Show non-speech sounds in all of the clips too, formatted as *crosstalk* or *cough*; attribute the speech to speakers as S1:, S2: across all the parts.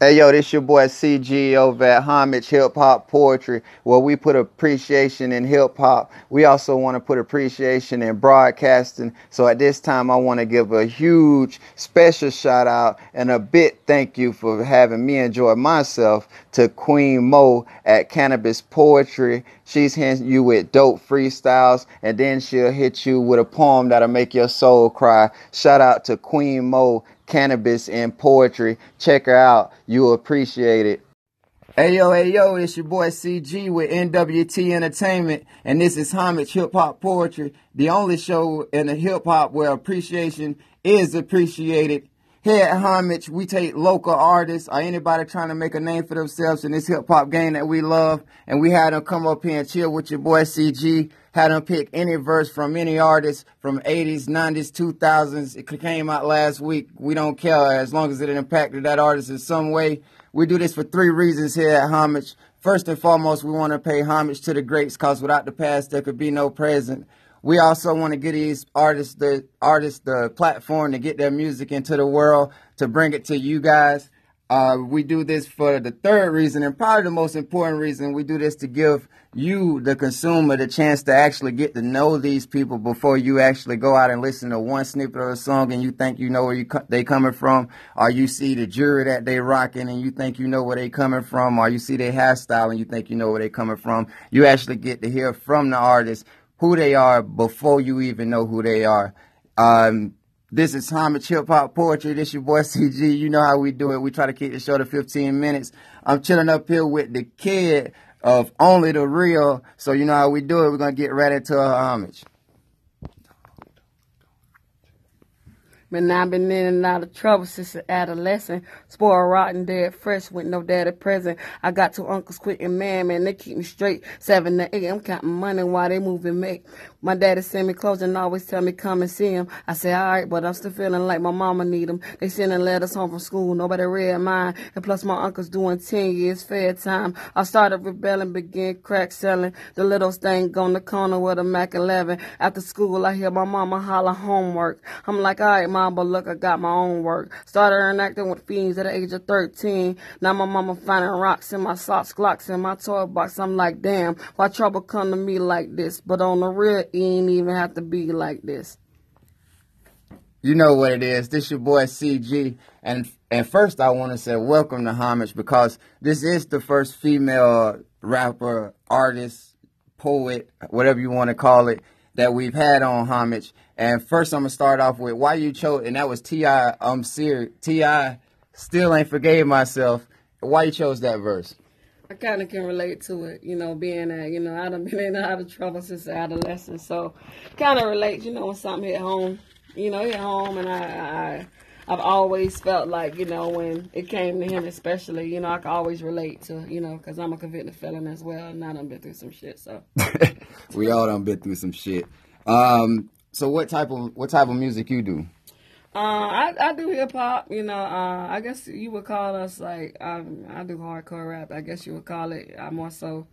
S1: Hey yo, this your boy CG over at Homage Hip Hop Poetry, where we put appreciation in hip hop. We also want to put appreciation in broadcasting. So at this time, I want to give a huge special shout out and a big thank you for having me enjoy myself to Queen Mo at Cannabis Poetry. She's hitting you with dope freestyles, and then she'll hit you with a poem that'll make your soul cry. Shout out to Queen Mo cannabis and poetry. Check her out. You'll appreciate it. Hey yo, hey yo, it's your boy CG with NWT Entertainment, and this is Homage Hip Hop Poetry, the only show in the hip hop where appreciation is appreciated. Here at Homage, we take local artists or anybody trying to make a name for themselves in this hip hop game that we love, and we had them come up here and chill with your boy CG. Had them pick any verse from any artist from 80s, 90s, 2000s. It came out last week. We don't care as long as it impacted that artist in some way. We do this for three reasons here at Homage. First and foremost, we want to pay homage to the greats because without the past, there could be no present. We also want to give these artists the artists the platform to get their music into the world, to bring it to you guys. Uh, we do this for the third reason, and probably the most important reason. We do this to give you, the consumer, the chance to actually get to know these people before you actually go out and listen to one snippet of a song and you think you know where you co- they coming from, or you see the jury that they rocking and you think you know where they coming from, or you see their hairstyle and you think you know where they coming from. You actually get to hear from the artist who they are before you even know who they are. Um, this is Homage Hip Hop Poetry. This your boy CG. You know how we do it. We try to keep the show to 15 minutes. I'm chilling up here with the kid of Only the Real. So you know how we do it. We're going to get right into homage.
S2: Man, I've been in and out of trouble since the adolescent. Spoiled, rotten, dead, fresh with no daddy present. I got two uncles quick and man, man, they keep me straight. Seven to eight, I'm counting money while they moving make. My daddy send me clothes and always tell me come and see him. I say, alright, but I'm still feeling like my mama need him. They sending letters home from school, nobody read mine. And plus my uncle's doing 10 years fair time. I started rebelling, began crack selling. The little thing on the corner with a Mac 11. After school, I hear my mama holler homework. I'm like, alright, mom, but look, I got my own work. Started interacting with fiends at the age of 13. Now my mama finding rocks in my socks, glocks in my toy box. I'm like, damn, why trouble come to me like this? But on the real, it ain't even have to be like this.
S1: You know what it is. This your boy CG. And and first I want to say welcome to Homage because this is the first female rapper, artist, poet, whatever you want to call it, that we've had on Homage. And first I'm gonna start off with why you chose and that was T.I. I'm um, serious. T.I. still ain't forgave myself. Why you chose that verse?
S2: I kind of can relate to it, you know, being that, you know, I've *laughs* been in out of trouble since adolescence. So kind of relate, you know, when something hit home, you know, hit home. And I, I, I've always felt like, you know, when it came to him especially, you know, I can always relate to, you know, because I'm a convicted felon as well. And I done been through some shit, so. *laughs*
S1: we all done been through some shit. Um, so what type of, what type of music you do?
S2: Uh, I I do hip hop. You know, uh, I guess you would call us like um, I do hardcore rap. I guess you would call it. I'm more so,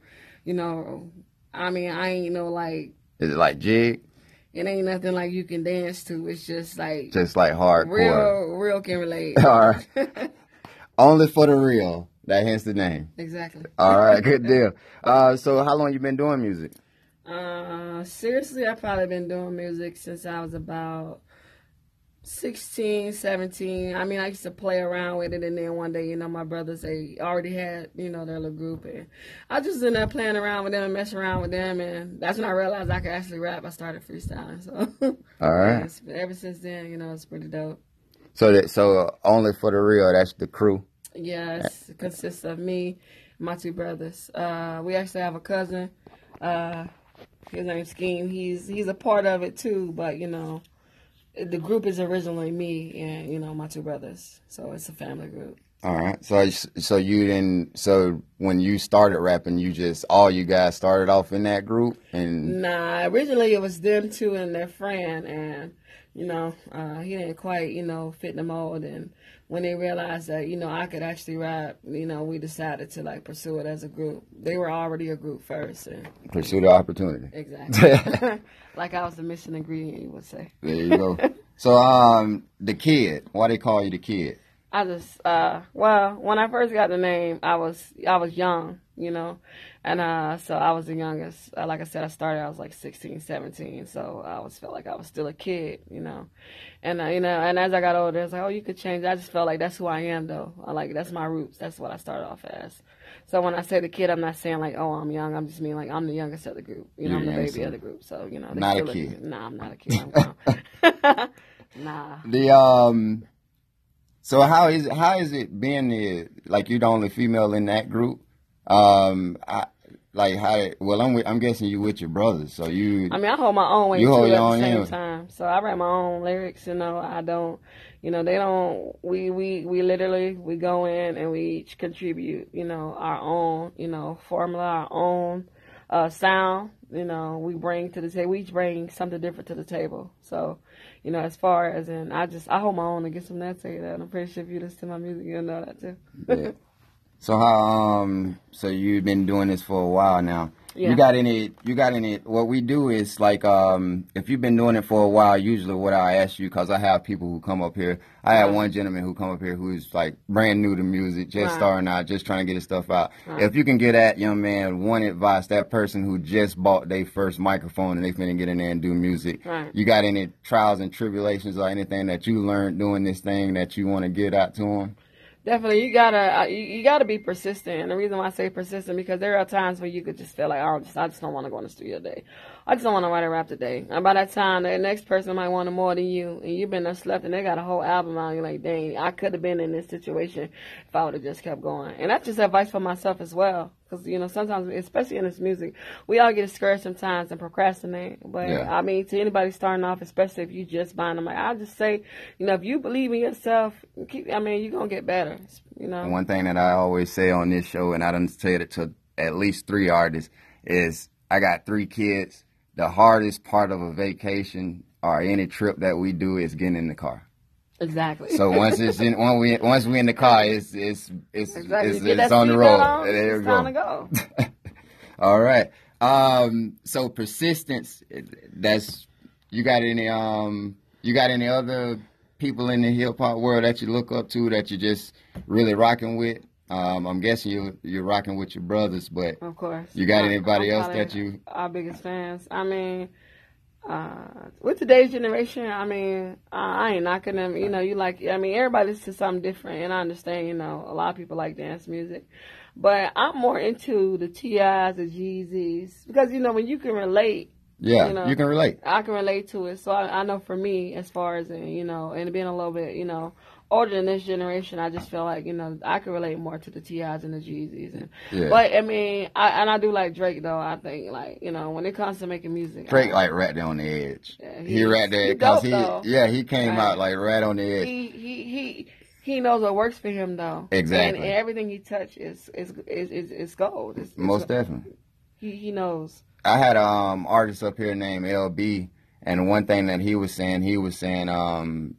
S2: you know, I mean, I ain't no like.
S1: Is it like jig?
S2: It ain't nothing like you can dance to. It's just like
S1: just like hardcore.
S2: Real, real can relate. *laughs*
S1: All right. Only for the real. That hence the name.
S2: Exactly.
S1: All right, good *laughs* deal. Uh, so how long you been doing music?
S2: Uh, seriously, I've probably been doing music since I was about 16, 17. I mean, I used to play around with it, and then one day, you know, my brothers they already had, you know, their little group, and I just in there playing around with them, messing around with them, and that's when I realized I could actually rap. I started freestyling, so.
S1: All right. *laughs*
S2: ever since then, you know, it's pretty dope.
S1: So that so only for the real, that's the crew.
S2: Yes, it consists of me, my two brothers. Uh, we actually have a cousin. Uh, his name's Scheme. He's he's a part of it too, but you know the group is originally me and you know my two brothers, so it's a family group.
S1: All right. So so you didn't so when you started rapping, you just all you guys started off in that group and
S2: Nah, originally it was them two and their friend and you know, uh, he didn't quite, you know, fit the mold and when they realized that, you know, I could actually rap, you know, we decided to like pursue it as a group. They were already a group first and
S1: pursue the opportunity.
S2: Exactly. *laughs* like I was the missing ingredient, you would say.
S1: There you go. *laughs* so um the kid, why they call you the kid?
S2: I just uh well, when I first got the name, I was I was young, you know. And uh so I was the youngest. Uh, like I said, I started I was like 16, 17, so I always felt like I was still a kid, you know. And uh, you know, and as I got older, it's like, "Oh, you could change." I just felt like that's who I am though. I like that's my roots. That's what I started off as. So when I say the kid, I'm not saying like, "Oh, I'm young." I'm just meaning like I'm the youngest of the group. You know,
S1: You're
S2: I'm the baby of the group. So, you know,
S1: Not a kid.
S2: Nah, I'm not a kid. I'm grown. *laughs* nah.
S1: The um, so how is how is it being the like you're the only female in that group? Um, I, like how? Well, I'm with, I'm guessing you with your brothers, so you
S2: I mean, I hold my own weight
S1: You
S2: too
S1: hold
S2: at
S1: your
S2: the same time. So I write my own lyrics. You know, I don't. You know, they don't. We we we literally we go in and we each contribute. You know, our own. You know, formula, our own uh, sound. You know, we bring to the table. We each bring something different to the table. So, you know, as far as in, I just I hold my own and get some that say that. I'm pretty sure if you listen to my music, you'll know that too.
S1: Yeah. So how um so you've been doing this for a while now.
S2: Yeah.
S1: You got any you got any what we do is like um if you've been doing it for a while usually what I ask you cuz I have people who come up here. I had one gentleman who come up here who's like brand new to music, just starting out, just trying to get his stuff out. If you can get that young man one advice, that person who just bought their first microphone and they finna get in there and do music.
S2: Right.
S1: You got any trials and tribulations or anything that you learned doing this thing that you want to get out to them?
S2: Definitely, you gotta uh, you, gotta be persistent. And the reason why I say persistent because there are times where you could just feel like, oh, just I just don't want to go in the studio today. I just don't want to write a rap today. And by that time, the next person might want it more than you, and you've been there slept, and they got a whole album out. And you're like, dang, I could have been in this situation if I would have just kept going. And that's just advice for myself as well. Because you know, sometimes, especially in this music, we all get discouraged sometimes and procrastinate. But
S1: Yeah.
S2: I mean, to anybody starting off, especially if you just buying them, like, I just say, you know, if you believe in yourself, keep. I mean, you're gonna get better. You know.
S1: And one thing that I always say on this show, and I done said it to at least three artists, is I got three kids. The hardest part of a vacation or any trip that we do is getting in the car.
S2: Exactly.
S1: So once it's in, when we once we in the car, it's it's it's
S2: exactly.
S1: it's,
S2: get
S1: it's on the road.
S2: on,
S1: there
S2: it's
S1: go.
S2: time to go. *laughs*
S1: All right. Um. So persistence. That's you got any um. You got any other people in the hip hop world that you look up to that you're just really rocking with? Um. I'm guessing you you're rocking with your brothers, but
S2: Of course.
S1: You got anybody
S2: I'm
S1: else that you-
S2: our biggest fans? I mean, uh, with today's generation, I mean, I, I ain't knocking them. You know, you like. I mean, everybody's to something different, and I understand. You know, a lot of people like dance music, but I'm more into the T.I.'s, the Jeezys, because you know when you can relate.
S1: yeah,
S2: You know.
S1: you can relate.
S2: I can relate to it. So I, I know for me, as far as you know, and being a little bit, you know, older than this generation, I just feel like you know I can relate more to the T.I.'s and the Jeezys. And
S1: Yeah.
S2: but I mean, I, and I do like Drake though. I think like you know when it comes to making music,
S1: Drake like right there on the edge.
S2: Yeah,
S1: he,
S2: he-
S1: right there
S2: he
S1: because
S2: dope,
S1: he yeah he came
S2: Right.
S1: out like right on the edge.
S2: he he he. He knows what works for him, though.
S1: Exactly.
S2: and, and everything he touches is is is is, is gold. It's, it's
S1: Most definitely.
S2: He he knows.
S1: I had um, artist up here named LB, and one thing that he was saying, he was saying, um,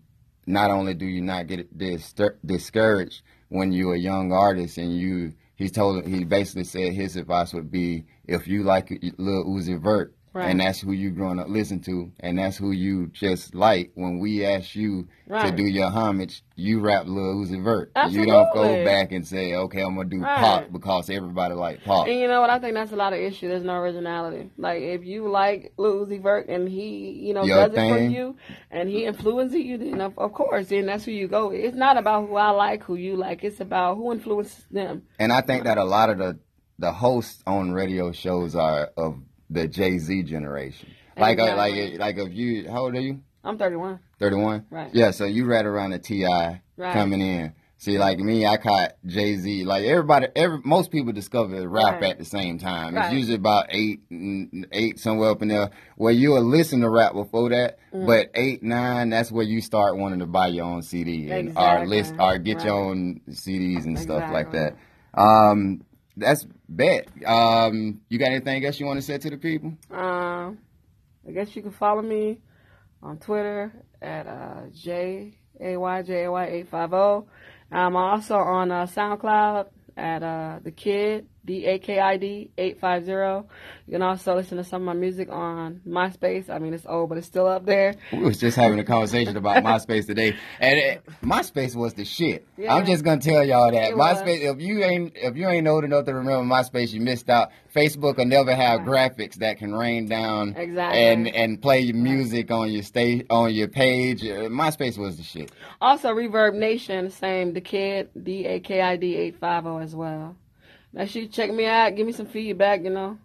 S1: not only do you not get dis- discouraged when you're a young artist, and you, he told, he basically said his advice would be, if you like Lil Uzi Vert,
S2: Right.
S1: and that's who you growing up listen to, and that's who you just like. When we ask you to do your homage, you rap Lil Uzi Vert. You don't go back and say, okay, I'm gonna do
S2: Right.
S1: pop because everybody like pop.
S2: And you know what? I think that's a lot of issue. There's no originality. Like if you like Lil Uzi Vert and he, you know,
S1: Your
S2: does it for you, and he influences you, then of, of course, then that's who you go. with. It's not about who I like, who you like. It's about who influences them.
S1: And I think that a lot of the the hosts on radio shows are of the Jay Z generation. Like uh, like like if you how old are you?
S2: I'm 31.
S1: Thirty one.
S2: Right.
S1: Yeah. So you right around the T.I.
S2: Right.
S1: coming in. See, like me, I caught Jay Z. Like everybody, every most people discover rap
S2: Right.
S1: at the same time.
S2: Right.
S1: It's usually about eight, eight somewhere up in there. Where you'll listen to rap before that,
S2: Mm.
S1: but eight, nine, that's where you start wanting to buy your own CD and or list or get your own CDs and stuff like that. Um, that's bet. Um, you got anything else you want to say to the people?
S2: Um, I guess you can follow me on Twitter at uh, J A Y J A Y eight five zero. I'm also on uh, SoundCloud at uh, the Kid D A K I D 850. You can also listen to some of my music on MySpace. I mean, it's old, but it's still up there.
S1: We was just having a conversation about *laughs* MySpace today, and it, MySpace was the shit.
S2: Yeah.
S1: I'm just gonna tell y'all that
S2: It was.
S1: MySpace. If you ain't if you ain't old enough to remember MySpace, you missed out. Facebook will never have graphics that can rain down
S2: Exactly.
S1: and and play your music on your state on your page. Uh, MySpace was the shit.
S2: Also, ReverbNation, same, the kid, D A K I D 850 as well. Make sure you check me out. Give me some feedback, you know.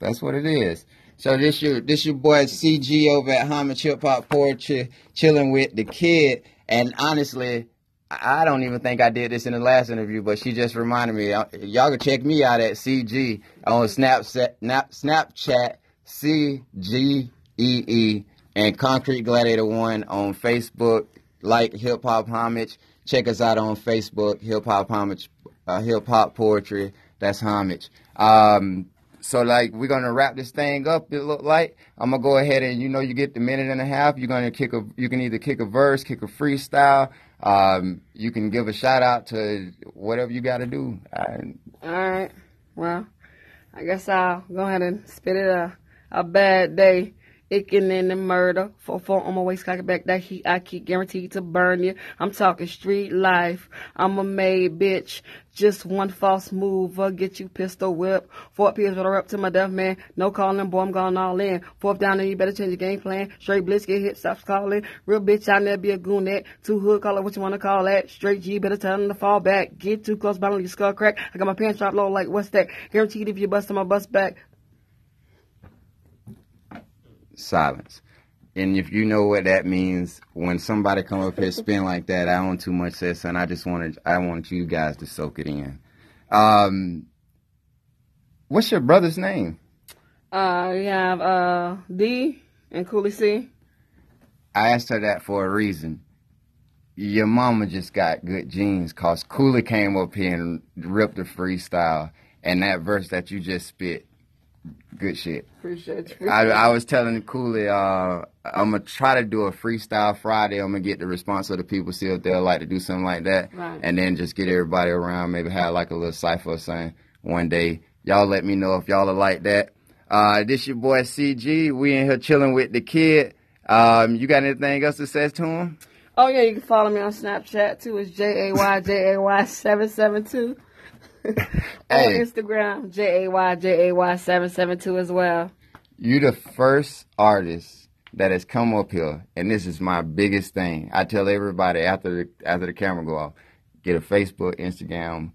S1: That's what it is. So this your this your boy CG over at Homage Hip Hop Poetry, chilling with the kid. And honestly, I don't even think I did this in the last interview, but she just reminded me. Y'all can check me out at CG on Snapchat, Snap, Snapchat, C G E E, and Concrete Gladiator One on Facebook. Like Hip Hop Homage. Check us out on Facebook, Hip Hop Homage, uh, Hip Hop Poetry. That's Homage. Um, so like we're gonna wrap this thing up. It look like I'm gonna go ahead and you know you get the minute and a half. You're gonna kick a you can either kick a verse, kick a freestyle. Um, you can give a shout out to whatever you got to do.
S2: All right. Well, I guess I'll go ahead and spit it a, a bad day. Icking in the murder. For four on my waist, cock back that heat. I keep guaranteed to burn you. I'm talking street life. I'm a made bitch. Just one false move, I'll get you pistol whip. Four pills with a up to my death man. No calling, boy, I'm going all in. Fourth down, and you better change your game plan. Straight blitz, get hit, stops calling. Real bitch, I never be a goonette. Two hood, call it what you wanna call that. Straight G, better tell them to fall back. Get too close, bottom of your skull crack. I got my pants dropped low, like what's that? Guaranteed if you bust on my bust back.
S1: Silence. And if you know what that means, when somebody come up here spin like that, I don't too much say, son. I just wanted I want you guys to soak it in. Um, what's your brother's name?
S2: Uh, we have, uh, D and Cooley C.
S1: I asked her that for a reason. Your mama just got good genes, cause Cooley came up here and ripped a freestyle, and that verse that you just spit, good shit.
S2: Appreciate you.
S1: I, I was telling Cooley, uh, I'm gonna try to do a freestyle Friday. I'm gonna get the response of the people, see if they'll like to do something like that,
S2: Right.
S1: and then just get everybody around. Maybe have like a little cipher or something one day. Y'all let me know if y'all are like that. Uh, this your boy CG. We in here chilling with the kid. Um, you got anything else to say to him?
S2: Oh yeah, you can follow me on Snapchat too. It's J A Y J A Y seven seven two. *laughs* On Instagram, J A Y J A Y seven seven two as well.
S1: You the first artist that has come up here, and this is my biggest thing. I tell everybody after the, after the camera go off, get a Facebook, Instagram,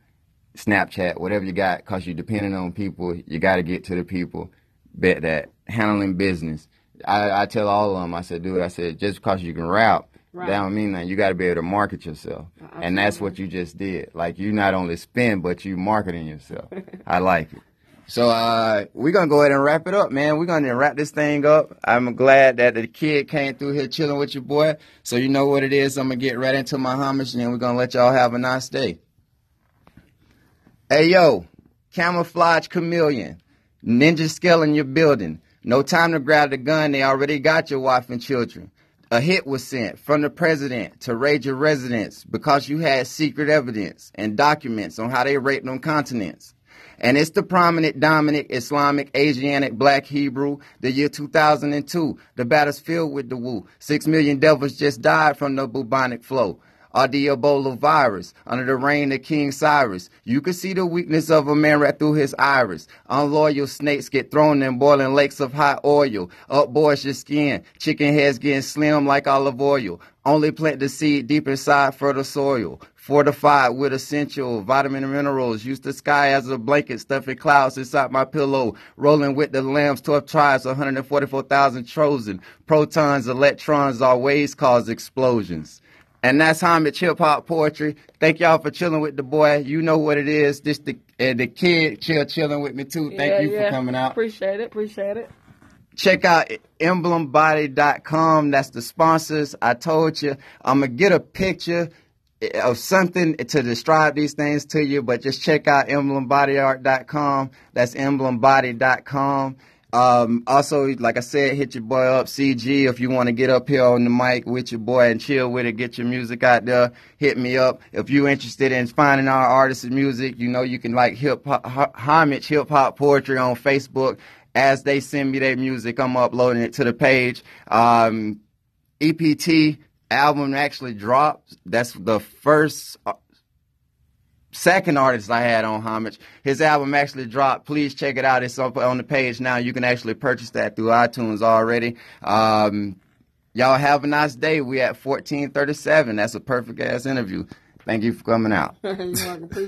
S1: Snapchat, whatever you got, cause you're depending on people. You got to get to the people. Bet that handling business. I, I tell all of them. I said, dude, I said just because you can rap,
S2: Right.
S1: that don't mean that. You got to be able to market yourself, and that's what you just did. Like you not only spend, but you marketing yourself. *laughs* I like it. So uh, we're gonna go ahead and wrap it up, man. We're gonna wrap this thing up. I'm glad that the kid came through here chilling with your boy. So you know what it is. I'm gonna get right into my homage, and then we're gonna let y'all have a nice day. Hey yo, camouflage chameleon, ninja scale in your building. No time to grab the gun. They already got your wife and children. A hit was sent from the president to raid your residence because you had secret evidence and documents on how they raped on continents. And it's the prominent, dominant, Islamic, Asiatic, Black Hebrew, the year 2002. The battle's filled with the woo. Six million devils just died from the bubonic flow. Ebola virus under the reign of King Cyrus. You could see the weakness of a man right through his iris. Unloyal snakes get thrown in boiling lakes of hot oil. Upboards your skin. Chicken heads getting slim like olive oil. Only plant the seed deep inside fertile soil. Fortified with essential vitamin and minerals. Use the sky as a blanket, stuffing clouds inside my pillow. Rolling with the lambs, 12 tribes, 144,000 chosen. Protons, electrons, always cause explosions. And that's homage hip hop poetry. Thank y'all for chilling with the boy. You know what it is. This the uh, the kid chill chilling with me too. Thank
S2: Yeah,
S1: you
S2: yeah.
S1: for coming out.
S2: Appreciate it. Appreciate it.
S1: Check out emblembody.com. That's the sponsors. I told you I'm gonna get a picture of something to describe these things to you, but just check out emblembodyart.com. That's emblembbody.com. Um, also, like I said, hit your boy up, CG. If you want to get up here on the mic with your boy and chill with it, get your music out there, hit me up. If you're interested in finding our artists' music, you know, you can like hip hop, homage hip hop poetry on Facebook. As they send me their music, I'm uploading it to the page. Um, EPT album actually dropped. That's the first uh, second artist I had on Homage. His album actually dropped. Please check it out. It's up on the page now. You can actually purchase that through iTunes already. Um, y'all have a nice day. We at 1437. That's a perfect ass interview. Thank you for coming out. *laughs*